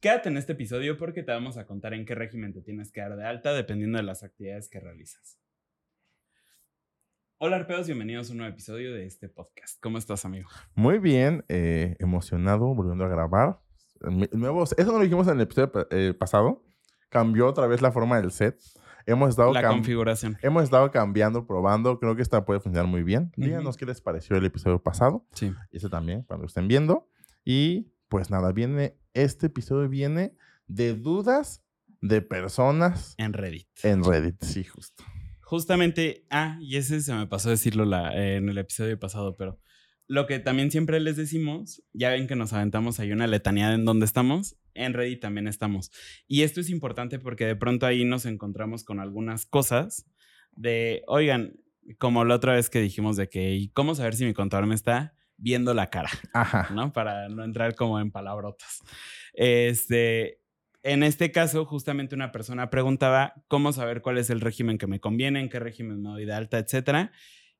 Quédate en este episodio porque te vamos a contar en qué régimen te tienes que dar de alta dependiendo de las actividades que realizas. Hola arpeos, bienvenidos a un nuevo episodio de este podcast. ¿Cómo estás, amigo? Muy bien, eh, emocionado, volviendo a grabar. Nuevos, eso no lo dijimos en el episodio eh, pasado. Cambió otra vez la forma del set. Hemos estado la configuración. Hemos estado cambiando, probando. Creo que esta puede funcionar muy bien. Díganos qué les pareció el episodio pasado. Sí. Ese también, cuando estén viendo. Y pues nada, viene, este episodio viene de dudas de personas. En Reddit. En Reddit, sí, justo. Justamente, ah, y ese se me pasó a decirlo la, en el episodio pasado, pero lo que también siempre les decimos, ya ven que nos aventamos ahí una letanía en donde estamos, en Reddit también estamos. Y esto es importante porque de pronto ahí nos encontramos con algunas cosas de, oigan, como la otra vez que dijimos de que, ¿y cómo saber si mi contador me está viendo la cara? Ajá. ¿No? Para no entrar como en palabrotas. Este, en este caso, justamente una persona preguntaba cómo saber cuál es el régimen que me conviene, en qué régimen me doy de alta, etcétera.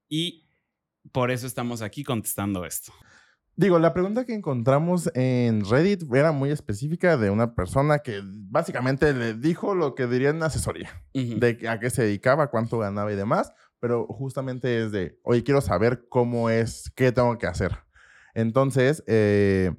Y por eso estamos aquí contestando esto. Digo, la pregunta que encontramos en Reddit era muy específica de una persona que básicamente le dijo lo que diría en asesoría, de a qué se dedicaba, cuánto ganaba y demás, pero justamente es de, oye, quiero saber cómo es, qué tengo que hacer. Entonces, eh,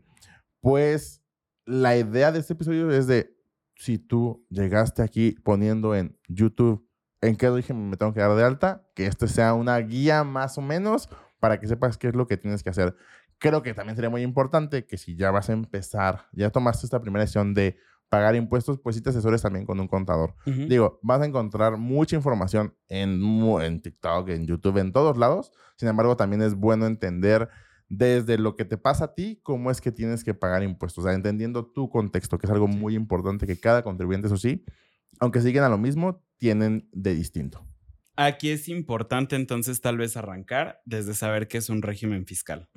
pues la idea de este episodio es de si tú llegaste aquí poniendo en YouTube en qué régimen me tengo que dar de alta, que este sea una guía más o menos para que sepas qué es lo que tienes que hacer. Creo que también sería muy importante que si ya vas a empezar, ya tomaste esta primera decisión de pagar impuestos, pues sí te asesores también con un contador. Digo, vas a encontrar mucha información en, en TikTok, en YouTube, en todos lados. Sin embargo, también es bueno entender desde lo que te pasa a ti, cómo es que tienes que pagar impuestos. O sea, entendiendo tu contexto, que es algo muy importante que cada contribuyente, eso sí, aunque siguen a lo mismo, tienen de distinto. Aquí es importante entonces tal vez arrancar desde saber qué es un régimen fiscal.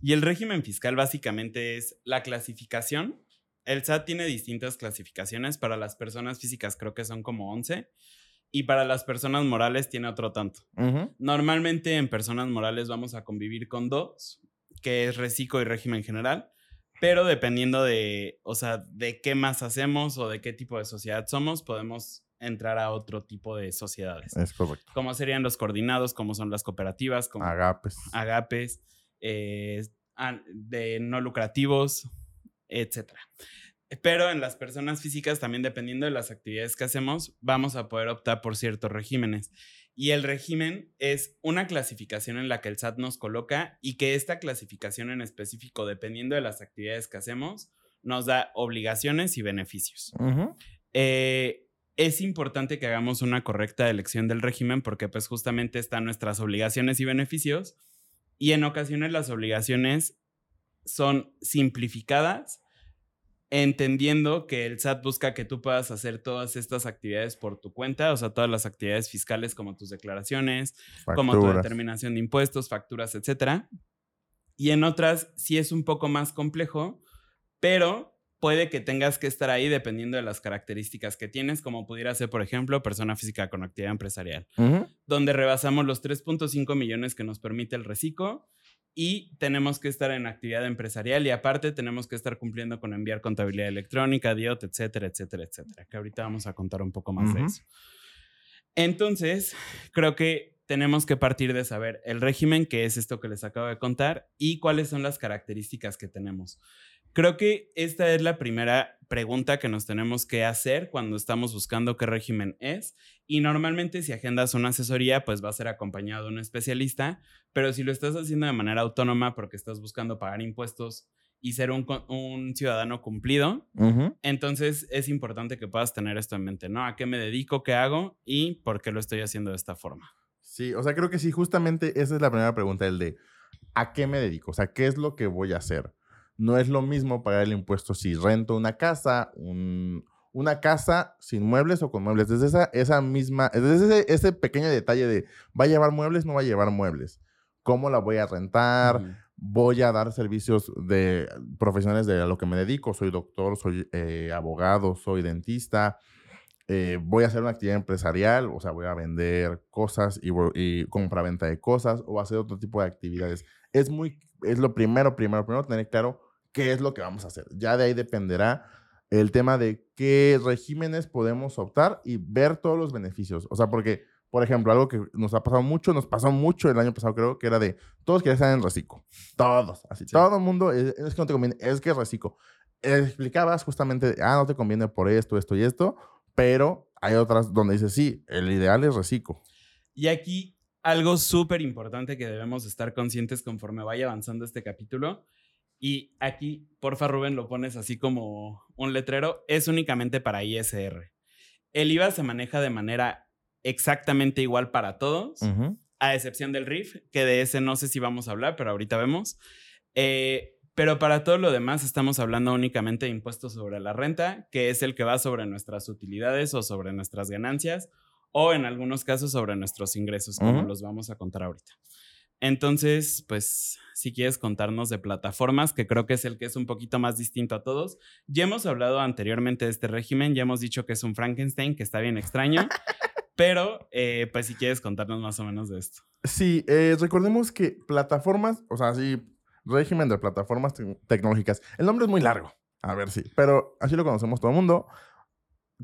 Y el régimen fiscal básicamente es la clasificación. El SAT tiene distintas clasificaciones. Para las personas físicas creo que son como 11 y para las personas morales tiene otro tanto. Normalmente en personas morales vamos a convivir con dos, que es reciclo y régimen general, pero dependiendo de, o sea, de qué más hacemos o de qué tipo de sociedad somos, podemos entrar a otro tipo de sociedades. Es correcto. Como serían los coordinados, como son las cooperativas, como agapes, agapes eh, de no lucrativos, etcétera. Pero en las personas físicas, también dependiendo de las actividades que hacemos, vamos a poder optar por ciertos regímenes. Y el régimen es una clasificación en la que el SAT nos coloca y que esta clasificación en específico, dependiendo de las actividades que hacemos, nos da obligaciones y beneficios. Eh, es importante que hagamos una correcta elección del régimen porque pues justamente están nuestras obligaciones y beneficios y en ocasiones las obligaciones son simplificadas entendiendo que el SAT busca que tú puedas hacer todas estas actividades por tu cuenta, o sea, todas las actividades fiscales como tus declaraciones, como tu determinación de impuestos, facturas, etcétera. Y en otras sí es un poco más complejo, pero puede que tengas que estar ahí dependiendo de las características que tienes, como pudiera ser, por ejemplo, persona física con actividad empresarial, donde rebasamos los 3.5 millones que nos permite el reciclo y tenemos que estar en actividad empresarial y aparte tenemos que estar cumpliendo con enviar contabilidad electrónica, DIOT, etcétera, etcétera, etcétera, que ahorita vamos a contar un poco más de eso. Entonces, creo que tenemos que partir de saber el régimen, que es esto que les acabo de contar, y cuáles son las características que tenemos. Creo que esta es la primera pregunta que nos tenemos que hacer cuando estamos buscando qué régimen es. Y normalmente si agendas una asesoría, pues va a ser acompañado de un especialista, pero si lo estás haciendo de manera autónoma porque estás buscando pagar impuestos y ser un, ciudadano cumplido, entonces es importante que puedas tener esto en mente, ¿no? ¿A qué me dedico, qué hago y por qué lo estoy haciendo de esta forma? Sí, o sea, creo que sí, justamente esa es la primera pregunta, el de ¿a qué me dedico? O sea, ¿qué es lo que voy a hacer? no es lo mismo pagar el impuesto si rento una casa, una casa sin muebles o con muebles. Desde esa, esa misma, desde ese, pequeño detalle de, ¿va a llevar muebles? No va a llevar muebles. ¿Cómo la voy a rentar? Voy a dar servicios de profesionales de a lo que me dedico. Soy doctor, soy eh, abogado, soy dentista. Eh, voy a hacer una actividad empresarial, o sea, voy a vender cosas y, y compra-venta de cosas o hacer otro tipo de actividades. Es muy, es lo primero, primero, primero tener claro qué es lo que vamos a hacer. Ya de ahí dependerá el tema de qué regímenes podemos optar y ver todos los beneficios. O sea, porque, por ejemplo, algo que nos ha pasado mucho, nos pasó mucho el año pasado, creo, que era de todos quieren estar en reciclo. Todos. Así, todo el mundo, es, es, que no te conviene, es que reciclo. Explicabas justamente, ah, no te conviene por esto, esto y esto, pero hay otras donde dices, sí, el ideal es reciclo. Y aquí algo súper importante que debemos estar conscientes conforme vaya avanzando este capítulo y aquí, porfa, Rubén, lo pones así como un letrero, es únicamente para ISR. El IVA se maneja de manera exactamente igual para todos, a excepción del RIF, que de ese no sé si vamos a hablar, pero ahorita vemos. Eh, pero para todo lo demás estamos hablando únicamente de impuestos sobre la renta, que es el que va sobre nuestras utilidades o sobre nuestras ganancias, o en algunos casos sobre nuestros ingresos, como los vamos a contar ahorita. Entonces, pues, si quieres contarnos de plataformas, que creo que es el que es un poquito más distinto a todos. Ya hemos hablado anteriormente de este régimen, ya hemos dicho que es un Frankenstein, que está bien extraño, pero, eh, pues, si quieres contarnos más o menos de esto. Sí, eh, recordemos que plataformas, o sea, sí, régimen de plataformas tecnológicas. El nombre es muy largo, a ver si, pero así lo conocemos todo el mundo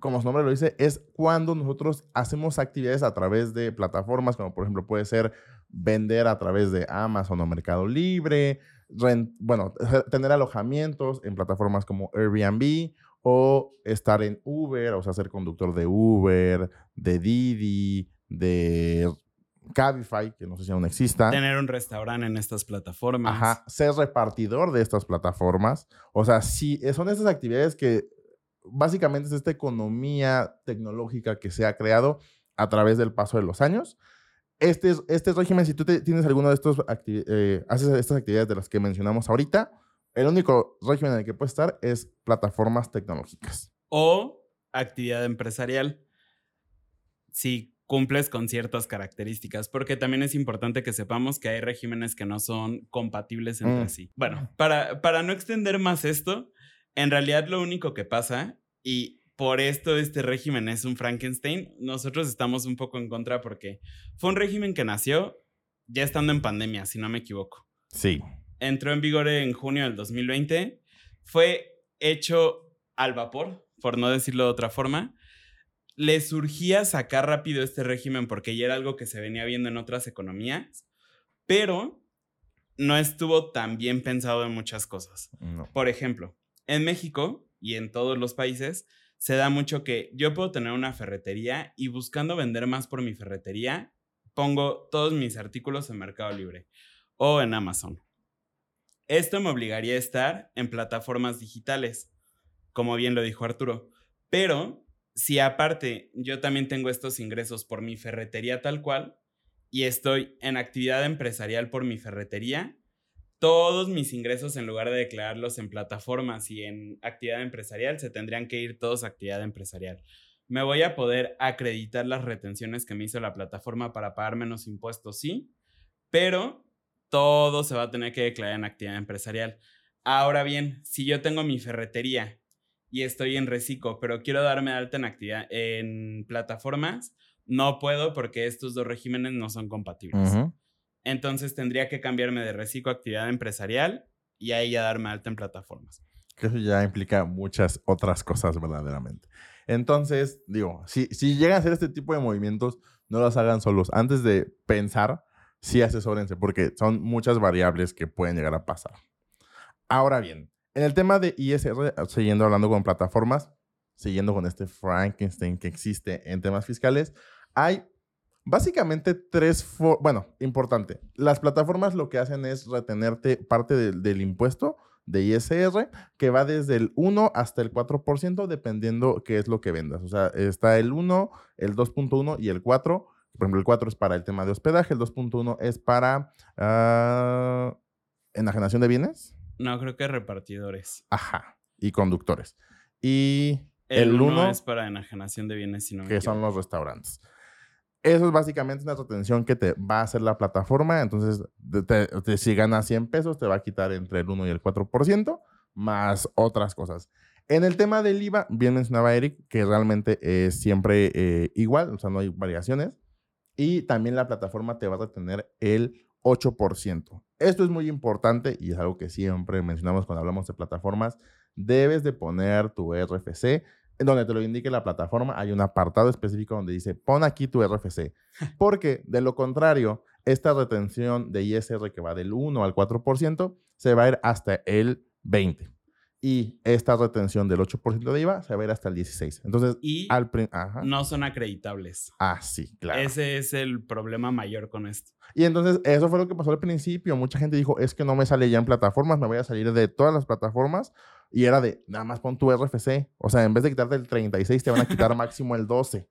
como su nombre lo dice, es cuando nosotros hacemos actividades a través de plataformas, como por ejemplo puede ser vender a través de Amazon o Mercado Libre, bueno, tener alojamientos en plataformas como Airbnb o estar en Uber, o sea, ser conductor de Uber, de Didi, de Cabify, que no sé si aún exista. Tener un restaurante en estas plataformas. Ajá, ser repartidor de estas plataformas. O sea, sí, son estas actividades que básicamente es esta economía tecnológica que se ha creado a través del paso de los años este, este régimen, si tú tienes alguno de estos, eh, haces estas actividades de las que mencionamos ahorita, el único régimen en el que puedes estar es plataformas tecnológicas. O actividad empresarial, si cumples con ciertas características, porque también es importante que sepamos que hay regímenes que no son compatibles entre mm. sí. Bueno, para, para no extender más esto, en realidad lo único que pasa, y por esto este régimen es un Frankenstein, nosotros estamos un poco en contra porque fue un régimen que nació ya estando en pandemia, si no me equivoco. Sí. Entró en vigor en junio del 2020, fue hecho al vapor, por no decirlo de otra forma. Le surgía sacar rápido este régimen porque ya era algo que se venía viendo en otras economías, pero no estuvo tan bien pensado en muchas cosas. Por ejemplo, en México y en todos los países se da mucho que yo puedo tener una ferretería y buscando vender más por mi ferretería, pongo todos mis artículos en Mercado Libre o en Amazon. Esto me obligaría a estar en plataformas digitales, como bien lo dijo Arturo. Pero si aparte yo también tengo estos ingresos por mi ferretería tal cual y estoy en actividad empresarial por mi ferretería, todos mis ingresos, en lugar de declararlos en plataformas y en actividad empresarial, se tendrían que ir todos a actividad empresarial. Me voy a poder acreditar las retenciones que me hizo la plataforma para pagar menos impuestos, sí, pero todo se va a tener que declarar en actividad empresarial. Ahora bien, si yo tengo mi ferretería y estoy en reciclo, pero quiero darme alta en actividad en plataformas, no puedo porque estos dos regímenes no son compatibles. Entonces tendría que cambiarme de reciclo a actividad empresarial y ahí ya darme alta en plataformas. Eso ya implica muchas otras cosas verdaderamente. Entonces, digo, si, si llegan a hacer este tipo de movimientos, no los hagan solos. Antes de pensar, sí asesórense, porque son muchas variables que pueden llegar a pasar. Ahora bien, en el tema de ISR, siguiendo hablando con plataformas, siguiendo con este Frankenstein que existe en temas fiscales, hay Básicamente tres, bueno, importante. Las plataformas lo que hacen es retenerte parte del impuesto de ISR que va desde el 1 hasta el 4% dependiendo qué es lo que vendas. O sea, está el 1, el 2.1 y el 4. Por ejemplo, el 4 es para el tema de hospedaje, el 2.1 es para uh, enajenación de bienes. No, creo que repartidores. Ajá, y conductores. Y el 1 es para enajenación de bienes, sino que son los restaurantes. Eso es básicamente una retención que te va a hacer la plataforma. Entonces, si ganas 100 pesos, te va a quitar entre el 1 y el 4%, más otras cosas. En el tema del IVA, bien mencionaba Eric, que realmente es siempre eh, igual, o sea, no hay variaciones. Y también la plataforma te va a retener el 8%. Esto es muy importante y es algo que siempre mencionamos cuando hablamos de plataformas. debes de poner tu RFC donde te lo indique la plataforma, hay un apartado específico donde dice, pon aquí tu RFC. Porque de lo contrario, esta retención de ISR que va del 1 al 4% se va a ir hasta el 20 y esta retención del 8% de IVA se va a ir hasta el 16. Entonces, y al no son acreditables. Ah, sí, claro. Ese es el problema mayor con esto. Y entonces, eso fue lo que pasó al principio. Mucha gente dijo, es que no me sale ya en plataformas, me voy a salir de todas las plataformas. Y era de, nada más pon tu RFC. O sea, en vez de quitarte el 36, te van a quitar máximo el 12.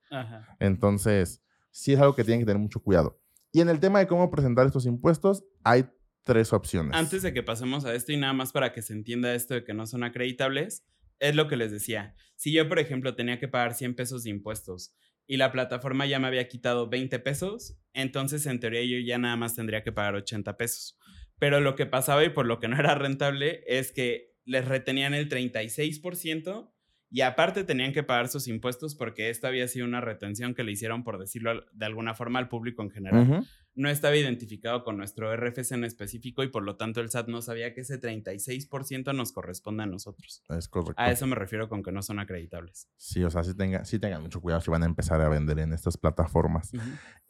Entonces, sí es algo que tienen que tener mucho cuidado. Y en el tema de cómo presentar estos impuestos, hay tres opciones. Antes de que pasemos a esto y nada más para que se entienda esto de que no son acreditables, es lo que les decía. Si yo, por ejemplo, tenía que pagar 100 pesos de impuestos y la plataforma ya me había quitado 20 pesos, entonces en teoría yo ya nada más tendría que pagar 80 pesos. Pero lo que pasaba y por lo que no era rentable es que les retenían el 36% y aparte tenían que pagar sus impuestos porque esta había sido una retención que le hicieron, por decirlo de alguna forma, al público en general. No estaba identificado con nuestro RFC en específico y por lo tanto el SAT no sabía que ese 36% nos corresponde a nosotros. Es correcto. A eso me refiero con que no son acreditables. Sí, o sea, sí, tenga, sí tengan mucho cuidado si van a empezar a vender en estas plataformas.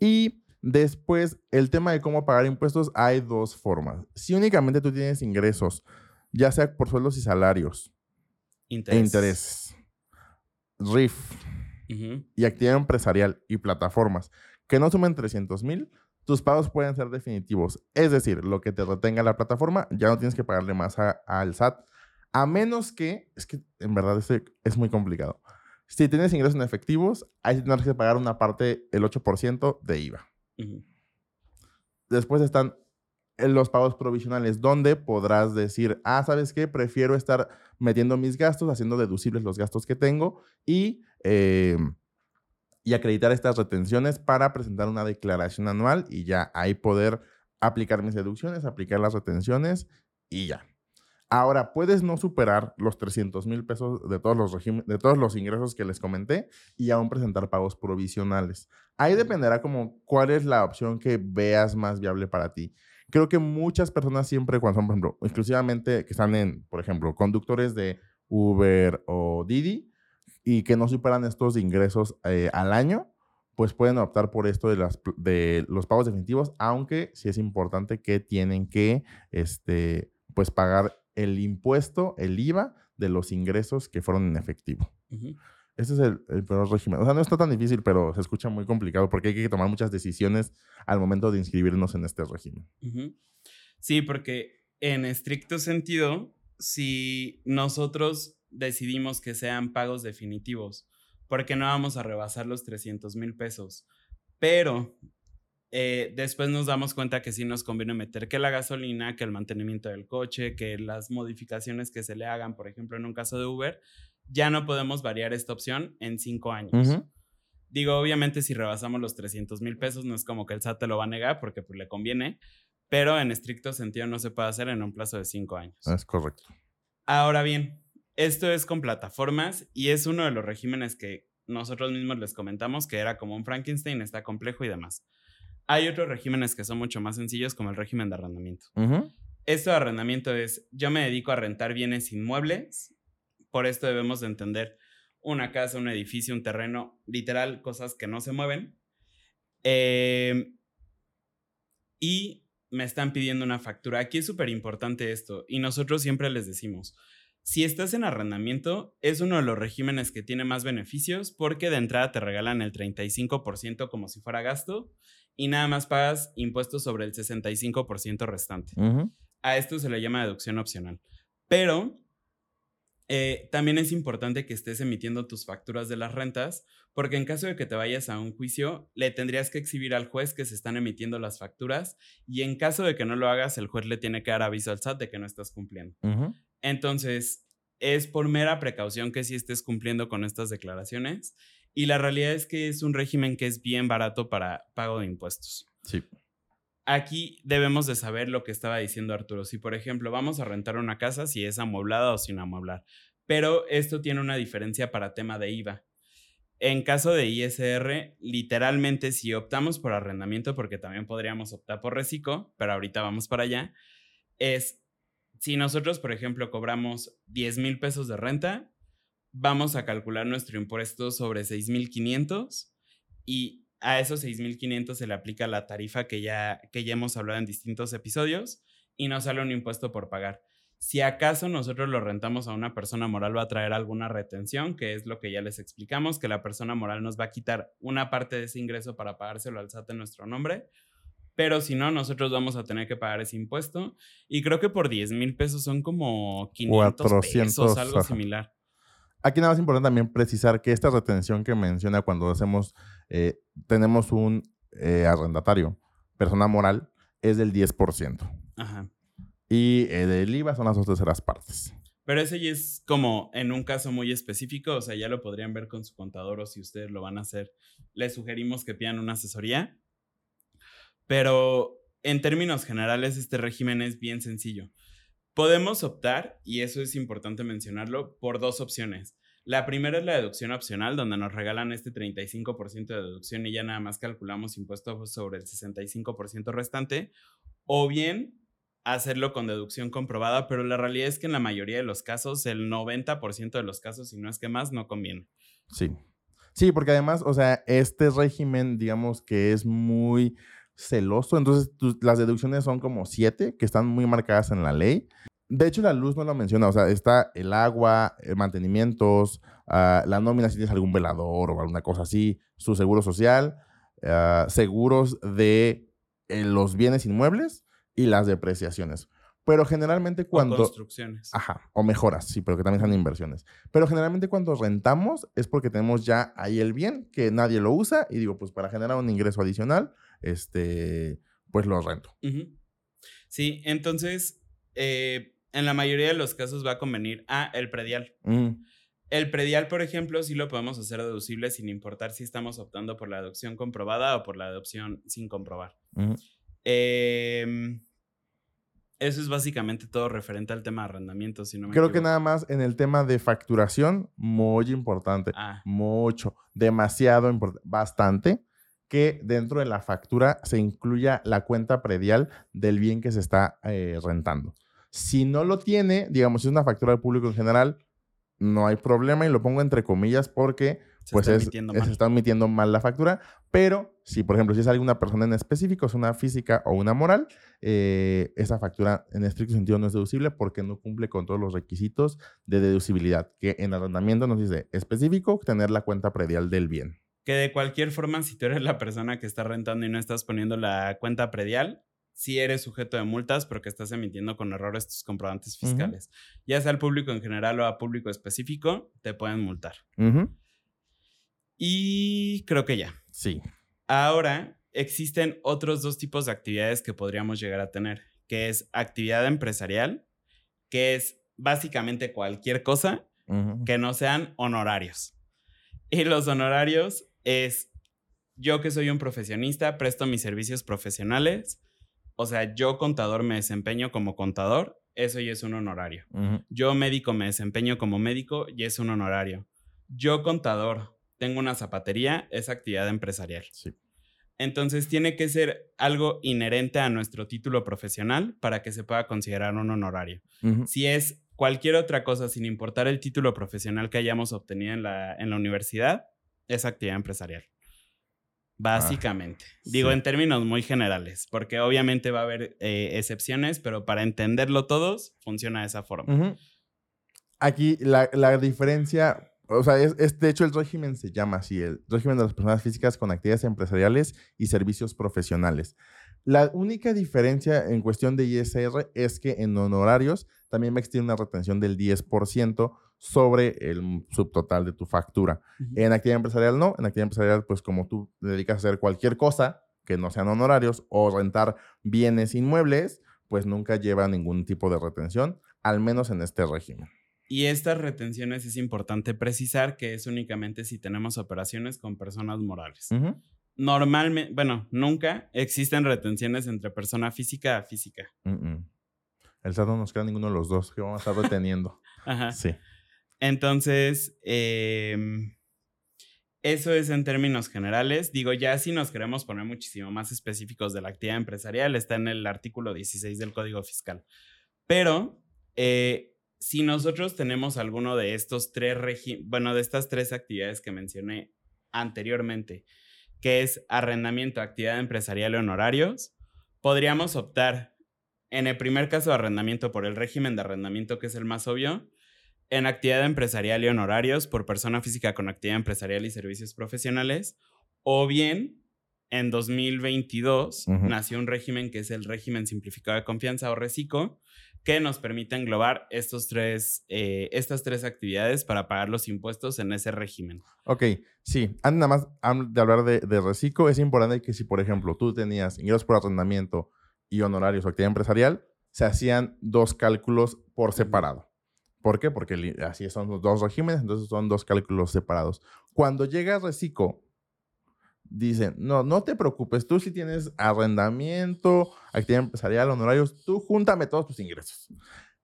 Y después, el tema de cómo pagar impuestos, hay dos formas. Si únicamente tú tienes ingresos, ya sea por sueldos y salarios, e intereses RIF y actividad empresarial y plataformas que no sumen 300 mil, tus pagos pueden ser definitivos. Es decir, lo que te retenga la plataforma, ya no tienes que pagarle más al SAT, a menos que, es que en verdad es, es muy complicado. Si tienes ingresos en efectivos, ahí tendrás que pagar una parte, el 8% de IVA. Después están los pagos provisionales, donde podrás decir, ah, ¿sabes qué? Prefiero estar metiendo mis gastos, haciendo deducibles los gastos que tengo y, eh, y acreditar estas retenciones para presentar una declaración anual y ya ahí poder aplicar mis deducciones, aplicar las retenciones y ya. Ahora, puedes no superar los 300 mil pesos de todos, los de todos los ingresos que les comenté y aún presentar pagos provisionales. Ahí dependerá como cuál es la opción que veas más viable para ti creo que muchas personas siempre, cuando son, por ejemplo, exclusivamente que están en, por ejemplo, conductores de Uber o Didi y que no superan estos ingresos eh, al año, pues pueden optar por esto de, las, de los pagos definitivos, aunque sí es importante que tienen que este, pues pagar el impuesto, el IVA de los ingresos que fueron en efectivo. Ese es el, peor régimen. O sea, no está tan difícil, pero se escucha muy complicado porque hay que tomar muchas decisiones al momento de inscribirnos en este régimen. Sí, porque en estricto sentido, si nosotros decidimos que sean pagos definitivos, porque no vamos a rebasar los 300 mil pesos, pero eh, después nos damos cuenta que sí nos conviene meter que la gasolina, que el mantenimiento del coche, que las modificaciones que se le hagan, por ejemplo, en un caso de Uber, ya no podemos variar esta opción en cinco años. Digo, obviamente si rebasamos los 300 mil pesos, no es como que el SAT te lo va a negar porque pues, le conviene, pero en estricto sentido no se puede hacer en un plazo de cinco años. Es correcto. Ahora bien, esto es con plataformas y es uno de los regímenes que nosotros mismos les comentamos que era como un Frankenstein, está complejo y demás. Hay otros regímenes que son mucho más sencillos, como el régimen de arrendamiento. Esto de arrendamiento es, yo me dedico a rentar bienes inmuebles por esto debemos de entender una casa, un edificio, un terreno, literal, cosas que no se mueven. Em, y me están pidiendo una factura. Aquí es súper importante esto y nosotros siempre les decimos, si estás en arrendamiento, es uno de los regímenes que tiene más beneficios porque de entrada te regalan el 35% como si fuera gasto y nada más pagas impuestos sobre el 65% restante. A esto se le llama deducción opcional. Pero eh, también es importante que estés emitiendo tus facturas de las rentas, porque en caso de que te vayas a un juicio, le tendrías que exhibir al juez que se están emitiendo las facturas y en caso de que no lo hagas, el juez le tiene que dar aviso al SAT de que no estás cumpliendo. Entonces, es por mera precaución que sí estés cumpliendo con estas declaraciones y la realidad es que es un régimen que es bien barato para pago de impuestos. Sí aquí debemos de saber lo que estaba diciendo Arturo. Si, por ejemplo, vamos a rentar una casa, si es amueblada o sin amueblar. Pero esto tiene una diferencia para tema de IVA. En caso de ISR, literalmente si optamos por arrendamiento, porque también podríamos optar por reciclo, pero ahorita vamos para allá, es si nosotros, por ejemplo, cobramos 10 mil pesos de renta, vamos a calcular nuestro impuesto sobre 6.500 y a esos 6.500 se le aplica la tarifa que ya, que ya hemos hablado en distintos episodios y nos sale un impuesto por pagar. Si acaso nosotros lo rentamos a una persona moral va a traer alguna retención, que es lo que ya les explicamos, que la persona moral nos va a quitar una parte de ese ingreso para pagárselo al SAT en nuestro nombre, pero si no, nosotros vamos a tener que pagar ese impuesto y creo que por 10 mil pesos son como 500 pesos, algo similar. Aquí nada más importante también precisar que esta retención que menciona cuando hacemos, eh, tenemos un eh, arrendatario, persona moral, es del 10%. Ajá. Y eh, del IVA son las dos terceras partes. Pero ese ya es como en un caso muy específico, o sea, ya lo podrían ver con su contador o si ustedes lo van a hacer, les sugerimos que pidan una asesoría. Pero en términos generales, este régimen es bien sencillo. Podemos optar, y eso es importante mencionarlo, por dos opciones. La primera es la deducción opcional, donde nos regalan este 35% de deducción y ya nada más calculamos impuestos sobre el 65% restante. O bien hacerlo con deducción comprobada, pero la realidad es que en la mayoría de los casos, el 90% de los casos, si no es que más, no conviene. Sí. Sí, porque además, o sea, este régimen, digamos que es muy celoso, entonces las deducciones son como siete, que están muy marcadas en la ley. De hecho, la luz no lo menciona, o sea, está el agua, el mantenimientos, ah, la nómina si tienes algún velador o alguna cosa así, su seguro social, ah, seguros de eh, los bienes inmuebles y las depreciaciones. Pero generalmente cuando... O construcciones. Ajá, o mejoras, sí, pero que también son inversiones. Pero generalmente cuando rentamos es porque tenemos ya ahí el bien, que nadie lo usa, y digo, pues para generar un ingreso adicional, este, pues lo rento. Sí, entonces, eh, en la mayoría de los casos va a convenir a el predial. El predial, por ejemplo, sí lo podemos hacer deducible sin importar si estamos optando por la adopción comprobada o por la adopción sin comprobar. Em, eso es básicamente todo referente al tema de arrendamiento, Creo que nada más en el tema de facturación, muy importante. Ah. Mucho, demasiado importante, bastante, que dentro de la factura se incluya la cuenta predial del bien que se está eh, rentando. Si no lo tiene, digamos, si es una factura del público en general, no hay problema y lo pongo entre comillas porque pues es, se está emitiendo mal la factura, pero si, por ejemplo, si es alguna persona en específico, es una física o una moral, eh, esa factura en estricto sentido no es deducible porque no cumple con todos los requisitos de deducibilidad, que en arrendamiento nos dice específico tener la cuenta predial del bien. Que de cualquier forma, si tú eres la persona que está rentando y no estás poniendo la cuenta predial, si eres sujeto de multas porque estás emitiendo con errores tus comprobantes fiscales. Ya sea al público en general o a público específico, te pueden multar. Y creo que ya. Sí. Ahora, existen otros dos tipos de actividades que podríamos llegar a tener, que es actividad empresarial, que es básicamente cualquier cosa que no sean honorarios. Y los honorarios es yo que soy un profesionista, presto mis servicios profesionales, o sea, yo contador me desempeño como contador, eso ya es un honorario. Yo médico me desempeño como médico y es un honorario. Yo contador tengo una zapatería, es actividad empresarial. Sí. Entonces tiene que ser algo inherente a nuestro título profesional para que se pueda considerar un honorario. Si es cualquier otra cosa, sin importar el título profesional que hayamos obtenido en la, en la universidad, es actividad empresarial. Básicamente. Ah, Digo en términos muy generales, porque obviamente va a haber eh, excepciones, pero para entenderlo todos, funciona de esa forma. Aquí la, la diferencia o sea, es, de hecho el régimen se llama así, el régimen de las personas físicas con actividades empresariales y servicios profesionales. La única diferencia en cuestión de ISR es que en honorarios también va a existir una retención del 10% sobre el subtotal de tu factura. En actividad empresarial no, en actividad empresarial pues como tú te dedicas a hacer cualquier cosa que no sean honorarios o rentar bienes inmuebles, pues nunca lleva ningún tipo de retención, al menos en este régimen. Y estas retenciones es importante precisar que es únicamente si tenemos operaciones con personas morales. Normalmente, bueno, nunca existen retenciones entre persona física a física. El SAT no nos queda ninguno de los dos que vamos a estar reteniendo. Ajá. Sí. Entonces, em, eso es en términos generales. Digo, ya si nos queremos poner muchísimo más específicos de la actividad empresarial, está en el artículo 16 del Código Fiscal. Pero Eh, si nosotros tenemos alguno de estos tres bueno, de estas tres actividades que mencioné anteriormente, que es arrendamiento, actividad empresarial y honorarios, podríamos optar en el primer caso arrendamiento por el régimen de arrendamiento, que es el más obvio, en actividad empresarial y honorarios por persona física con actividad empresarial y servicios profesionales, o bien en 2022 nació un régimen que es el régimen simplificado de confianza o RECICO, que nos permite englobar estos tres, eh, estas tres actividades para pagar los impuestos en ese régimen. Ok, sí. Antes nada más de hablar de, de RECICO, es importante que si, por ejemplo, tú tenías ingresos por arrendamiento y honorarios o actividad empresarial, se hacían dos cálculos por separado. ¿Por qué? Porque así son los dos regímenes, entonces son dos cálculos separados. Cuando llega RECICO, dicen, no, no te preocupes, tú si tienes arrendamiento, actividad empresarial, honorarios, tú júntame todos tus ingresos.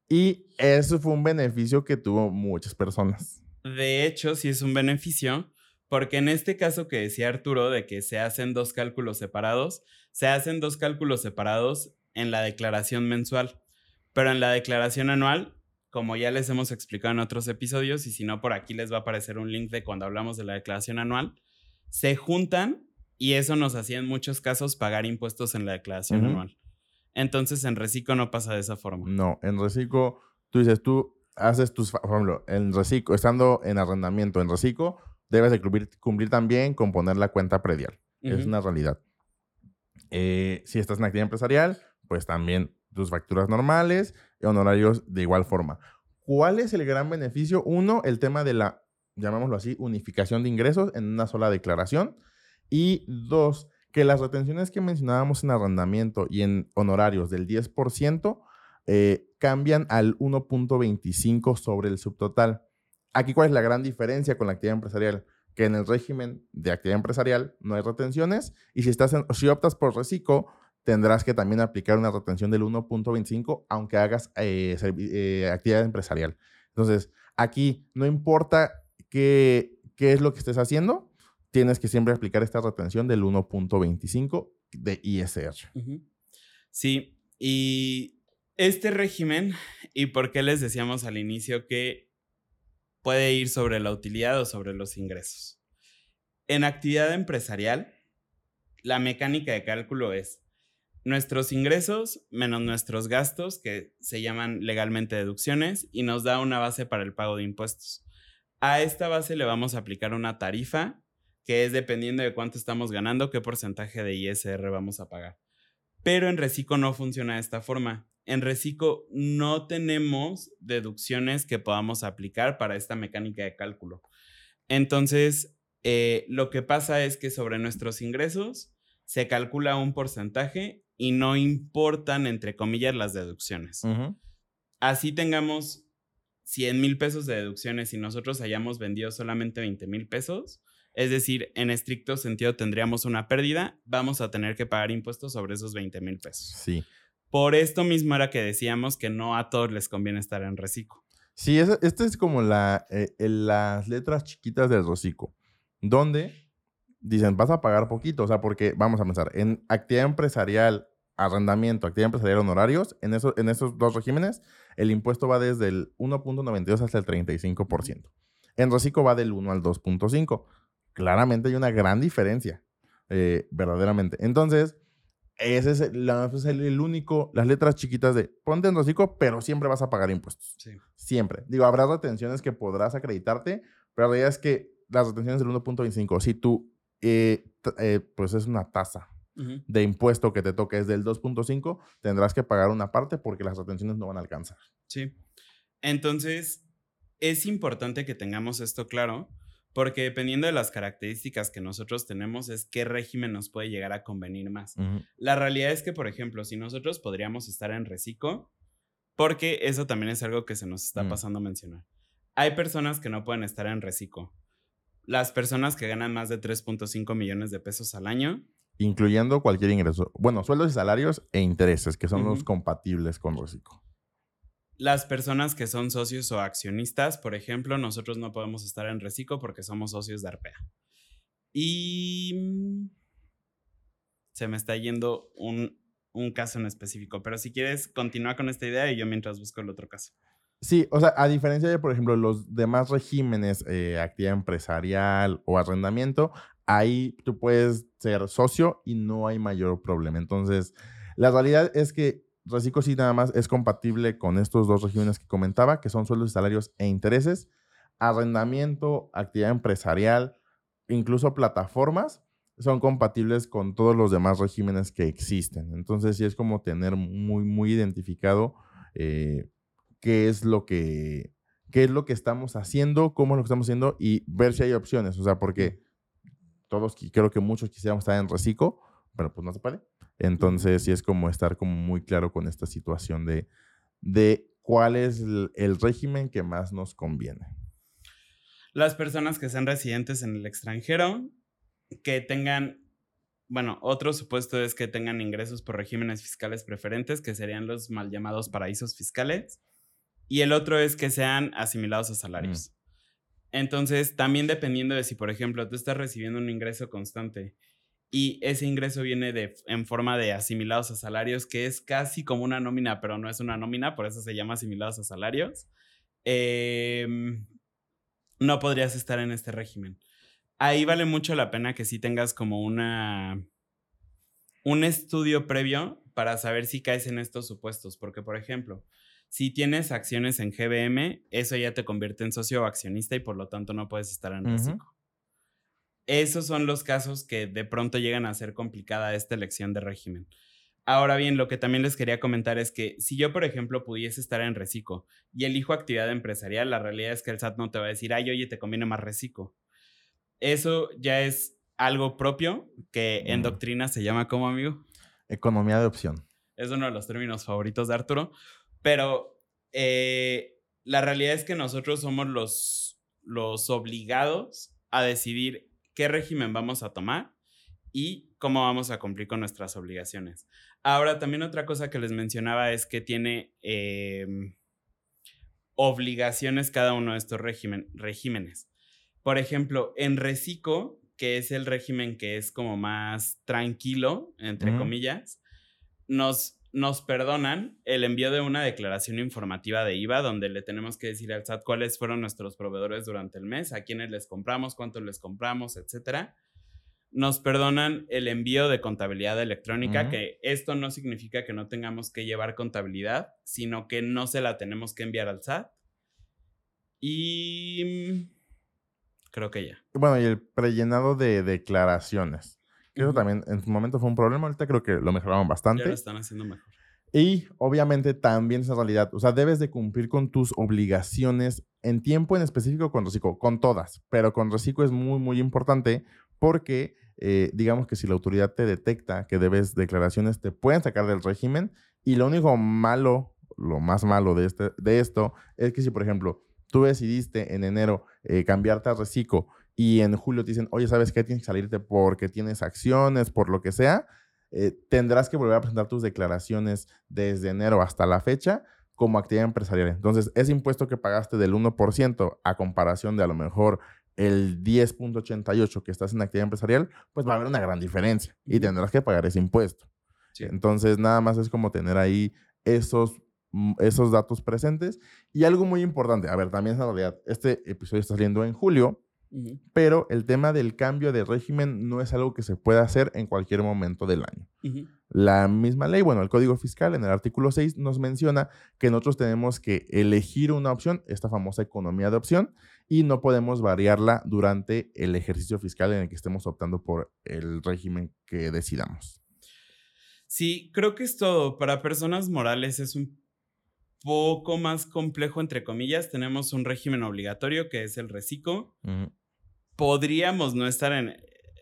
Y eso fue un beneficio que tuvo muchas personas. De hecho, sí es un beneficio, porque en este caso que decía Arturo de que se hacen dos cálculos separados, se hacen dos cálculos separados en la declaración mensual, pero en la declaración anual, como ya les hemos explicado en otros episodios, y si no, por aquí les va a aparecer un link de cuando hablamos de la declaración anual, se juntan y eso nos hacía en muchos casos pagar impuestos en la declaración anual. Entonces en Recico no pasa de esa forma. No, en Recico tú dices, tú haces tus, por ejemplo, en Recico, estando en arrendamiento en Recico, debes de cumplir, también con poner la cuenta predial. Es una realidad. Eh, si estás en actividad empresarial, pues también tus facturas normales y honorarios de igual forma. ¿Cuál es el gran beneficio? Uno, el tema de la llamémoslo así, unificación de ingresos en una sola declaración. Y dos, que las retenciones que mencionábamos en arrendamiento y en honorarios del 10% eh, cambian al 1.25 sobre el subtotal. Aquí, ¿cuál es la gran diferencia con la actividad empresarial? Que en el régimen de actividad empresarial no hay retenciones y si, estás si optas por reciclo, tendrás que también aplicar una retención del 1.25 aunque hagas eh, eh, actividad empresarial. Entonces, aquí no importa qué, qué es lo que estés haciendo, tienes que siempre aplicar esta retención del 1.25 de ISR. Sí, y este régimen, y por qué les decíamos al inicio que puede ir sobre la utilidad o sobre los ingresos. En actividad empresarial, la mecánica de cálculo es nuestros ingresos menos nuestros gastos, que se llaman legalmente deducciones, y nos da una base para el pago de impuestos. A esta base le vamos a aplicar una tarifa que es dependiendo de cuánto estamos ganando, qué porcentaje de ISR vamos a pagar. Pero en Recico no funciona de esta forma. En Recico no tenemos deducciones que podamos aplicar para esta mecánica de cálculo. Entonces, eh, lo que pasa es que sobre nuestros ingresos se calcula un porcentaje y no importan, entre comillas, las deducciones. Así tengamos 100 mil pesos de deducciones y nosotros hayamos vendido solamente 20 mil pesos, es decir, en estricto sentido tendríamos una pérdida, vamos a tener que pagar impuestos sobre esos 20 mil pesos. Sí. Por esto mismo era que decíamos que no a todos les conviene estar en reciclo. Sí, esta es como la, eh, las letras chiquitas del reciclo, donde dicen vas a pagar poquito, o sea, porque vamos a pensar, en actividad empresarial arrendamiento, actividad empresarial, honorarios, en, eso, en esos dos regímenes, el impuesto va desde el 1.92 hasta el 35%. En reciclo va del 1 al 2.5. Claramente hay una gran diferencia, eh, verdaderamente. Entonces, ese es, el, único, las letras chiquitas de ponte en reciclo, pero siempre vas a pagar impuestos. Siempre. Digo, habrá retenciones que podrás acreditarte, pero la realidad es que las retenciones del 1.25, si tú, eh, eh, pues es una tasa de impuesto que te toque es del 2.5, tendrás que pagar una parte porque las retenciones no van a alcanzar. Sí. Entonces, es importante que tengamos esto claro porque dependiendo de las características que nosotros tenemos es qué régimen nos puede llegar a convenir más. La realidad es que, por ejemplo, si nosotros podríamos estar en reciclo, porque eso también es algo que se nos está mm. pasando a mencionar. Hay personas que no pueden estar en reciclo. Las personas que ganan más de 3.5 millones de pesos al año incluyendo cualquier ingreso. Bueno, sueldos y salarios e intereses, que son los compatibles con Recico. Las personas que son socios o accionistas, por ejemplo, nosotros no podemos estar en Recico porque somos socios de Arpea. Y se me está yendo un un caso en específico. Pero si quieres, continúa con esta idea y yo mientras busco el otro caso. Sí, o sea, a diferencia de, por ejemplo, los demás regímenes, eh, actividad empresarial o arrendamiento, ahí tú puedes ser socio y no hay mayor problema. Entonces, la realidad es que Reciclo sí nada más es compatible con estos dos regímenes que comentaba, que son sueldos y salarios e intereses, arrendamiento, actividad empresarial, incluso plataformas, son compatibles con todos los demás regímenes que existen. Entonces sí es como tener muy, muy identificado eh, qué es lo que qué es lo que estamos haciendo, cómo lo estamos haciendo y ver si hay opciones. O sea, porque todos, creo que muchos quisiéramos estar en reciclo, pero pues no se puede. Entonces sí es como estar como muy claro con esta situación de, de cuál es el, régimen que más nos conviene. Las personas que sean residentes en el extranjero, que tengan, bueno, otro supuesto es que tengan ingresos por regímenes fiscales preferentes, que serían los mal llamados paraísos fiscales. Y el otro es que sean asimilados a salarios. Entonces, también dependiendo de si, por ejemplo, tú estás recibiendo un ingreso constante y ese ingreso viene de, en forma de asimilados a salarios, que es casi como una nómina, pero no es una nómina, por eso se llama asimilados a salarios. Em, no podrías estar en este régimen. Ahí vale mucho la pena que sí tengas como una un estudio previo para saber si caes en estos supuestos, porque por ejemplo, si tienes acciones en GBM, eso ya te convierte en socio o accionista y por lo tanto no puedes estar en reciclo esos son los casos que de pronto llegan a ser complicada esta elección de régimen. Ahora bien, lo que también les quería comentar es que si yo, por ejemplo, pudiese estar en Recico y elijo actividad empresarial, la realidad es que el SAT no te va a decir, ay, oye, te conviene más Recico. Eso ya es algo propio que en doctrina se llama como amigo. Economía de opción. Es uno de los términos favoritos de Arturo, pero eh, la realidad es que nosotros somos los, los obligados a decidir qué régimen vamos a tomar y cómo vamos a cumplir con nuestras obligaciones. Ahora, también otra cosa que les mencionaba es que tiene em, obligaciones cada uno de estos regímenes. Por ejemplo, en Recico, que es el régimen que es como más tranquilo, entre comillas, nos, nos perdonan el envío de una declaración informativa de IVA donde le tenemos que decir al SAT cuáles fueron nuestros proveedores durante el mes, a quiénes les compramos, cuánto les compramos, etcétera. Nos perdonan el envío de contabilidad electrónica, que esto no significa que no tengamos que llevar contabilidad, sino que no se la tenemos que enviar al SAT. Y creo que ya. Bueno, y el prellenado de declaraciones. Eso también en su momento fue un problema. Ahorita creo que lo mejoraron bastante. Ya lo están haciendo mejor. Y obviamente también esa realidad, o sea, debes de cumplir con tus obligaciones en tiempo en específico con Reciclo, con todas, pero con Reciclo es muy, muy importante porque eh, digamos que si la autoridad te detecta que debes declaraciones, te pueden sacar del régimen y lo único malo, lo más malo de, este, de esto es que si, por ejemplo, tú decidiste en enero eh, cambiarte a Reciclo y en julio te dicen, oye, ¿sabes qué? Tienes que salirte porque tienes acciones, por lo que sea, eh, tendrás que volver a presentar tus declaraciones desde enero hasta la fecha como actividad empresarial. Entonces, ese impuesto que pagaste del 1% a comparación de a lo mejor el 10.88 que estás en actividad empresarial, pues va a haber una gran diferencia y tendrás que pagar ese impuesto. Entonces, nada más es como tener ahí esos, mm, esos datos presentes. Y algo muy importante, a ver, también en realidad, este episodio está saliendo en julio, pero el tema del cambio de régimen no es algo que se pueda hacer en cualquier momento del año. La misma ley, bueno, el Código Fiscal en el artículo 6 nos menciona que nosotros tenemos que elegir una opción, esta famosa economía de opción, y no podemos variarla durante el ejercicio fiscal en el que estemos optando por el régimen que decidamos. Sí, creo que es todo. Para personas morales es un poco más complejo, entre comillas. Tenemos un régimen obligatorio que es el reciclo podríamos no estar en...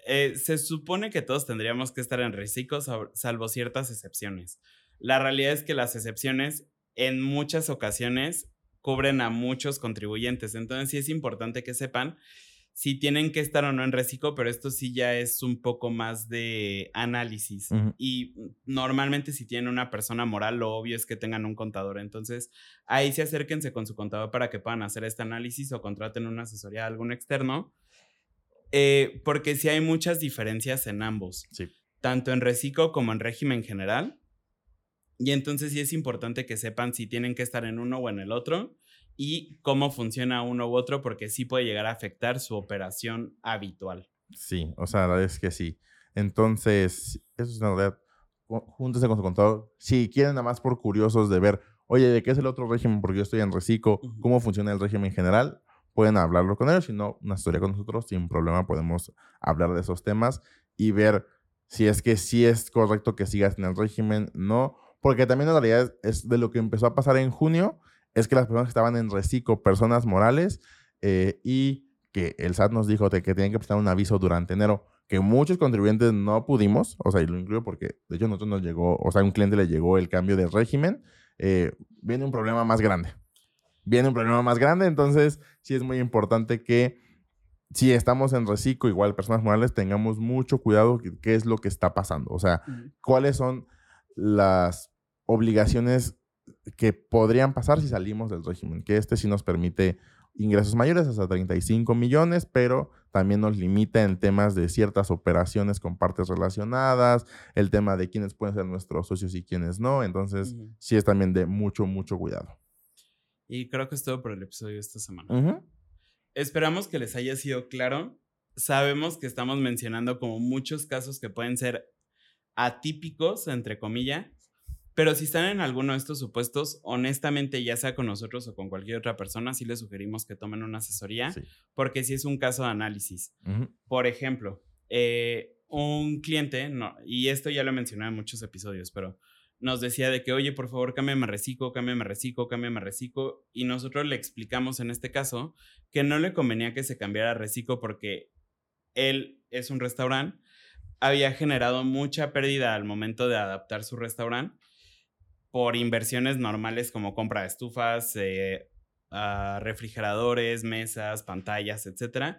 Eh, se supone que todos tendríamos que estar en reciclo, salvo ciertas excepciones. La realidad es que las excepciones en muchas ocasiones cubren a muchos contribuyentes. Entonces sí es importante que sepan si tienen que estar o no en reciclo, pero esto sí ya es un poco más de análisis. Y normalmente si tienen una persona moral, lo obvio es que tengan un contador. Entonces ahí sí acérquense con su contador para que puedan hacer este análisis o contraten una asesoría a algún externo eh, porque sí hay muchas diferencias en ambos. Tanto en reciclo como en régimen general. Y entonces sí es importante que sepan si tienen que estar en uno o en el otro y cómo funciona uno u otro, porque sí puede llegar a afectar su operación habitual. Sí, o sea, la verdad es que sí. Entonces, eso es una realidad. Júntense con su contador. Si quieren nada más por curiosos de ver, oye, ¿de qué es el otro régimen? Porque yo estoy en reciclo, ¿cómo funciona el régimen en general? Pueden hablarlo con ellos, si no, una historia con nosotros, sin problema podemos hablar de esos temas y ver si es que sí es correcto que sigas en el régimen, no, porque también en realidad es de lo que empezó a pasar en junio, es que las personas que estaban en reciclo, personas morales, eh, y que el SAT nos dijo que tenían que prestar un aviso durante enero, que muchos contribuyentes no pudimos, o sea, y lo incluyo porque de hecho a nosotros nos llegó, o sea, a un cliente le llegó el cambio de régimen, eh, viene un problema más grande. Viene un problema más grande, entonces sí es muy importante que si estamos en reciclo, igual personas morales, tengamos mucho cuidado qué es lo que está pasando. O sea, cuáles son las obligaciones que podrían pasar si salimos del régimen, que este sí nos permite ingresos mayores hasta 35 millones, pero también nos limita en temas de ciertas operaciones con partes relacionadas, el tema de quiénes pueden ser nuestros socios y quiénes no, entonces sí es también de mucho, mucho cuidado. Y creo que es todo por el episodio de esta semana. Esperamos que les haya sido claro. Sabemos que estamos mencionando como muchos casos que pueden ser atípicos, entre comillas, pero si están en alguno de estos supuestos, honestamente, ya sea con nosotros o con cualquier otra persona, sí les sugerimos que tomen una asesoría, porque si es un caso de análisis. Por ejemplo, eh, un cliente, no, y esto ya lo mencioné en muchos episodios, pero nos decía de que, oye, por favor, cámbiame reciclo, cámbiame reciclo, cámbiame reciclo, y nosotros le explicamos en este caso que no le convenía que se cambiara reciclo porque él es un restaurante, había generado mucha pérdida al momento de adaptar su restaurante por inversiones normales como compra de estufas, eh, ah, refrigeradores, mesas, pantallas, etc.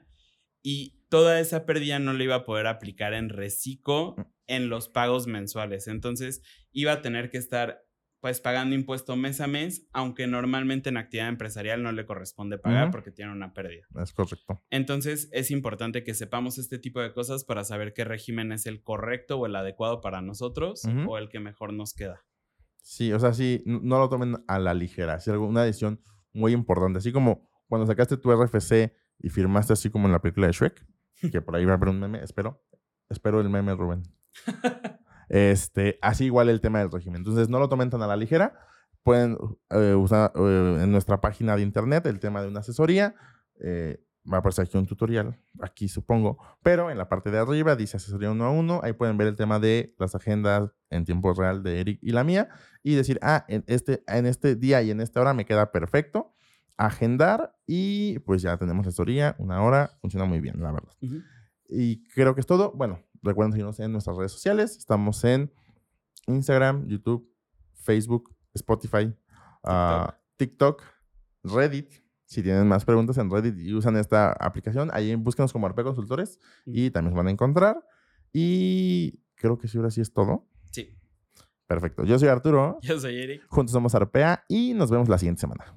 Y toda esa pérdida no le iba a poder aplicar en reciclo mm. En los pagos mensuales. Entonces iba a tener que estar pues pagando impuesto mes a mes, aunque normalmente en actividad empresarial no le corresponde pagar porque tiene una pérdida. Es correcto. Entonces es importante que sepamos este tipo de cosas para saber qué régimen es el correcto o el adecuado para nosotros o el que mejor nos queda. Sí, o sea, sí, no lo tomen a la ligera. Es una decisión muy importante. Así como cuando sacaste tu RFC y firmaste así como en la película de Shrek, que por ahí va a haber un meme, espero. Espero el meme, Rubén. Este, así igual el tema del régimen. Entonces, no lo tomen tan a la ligera. Pueden eh, usar eh, en nuestra página de internet el tema de una asesoría. Eh, va a aparecer aquí un tutorial, aquí supongo, pero en la parte de arriba dice asesoría uno a uno, ahí pueden ver el tema de las agendas en tiempo real de Eric y la mía y decir, ah, en este, en este día y en esta hora me queda perfecto, agendar y pues ya tenemos asesoría, una hora, funciona muy bien, la verdad. Y creo que es todo. Bueno, recuerden seguirnos en nuestras redes sociales, estamos en Instagram, YouTube, Facebook, Spotify, TikTok ah, Reddit si tienen más preguntas en Reddit y usan esta aplicación, ahí búsquenos como Arpea Consultores y también van a encontrar. Y creo que sí, ahora sí es todo. Sí. Perfecto. Yo soy Arturo. Yo soy Eric. Juntos somos Arpea y nos vemos la siguiente semana.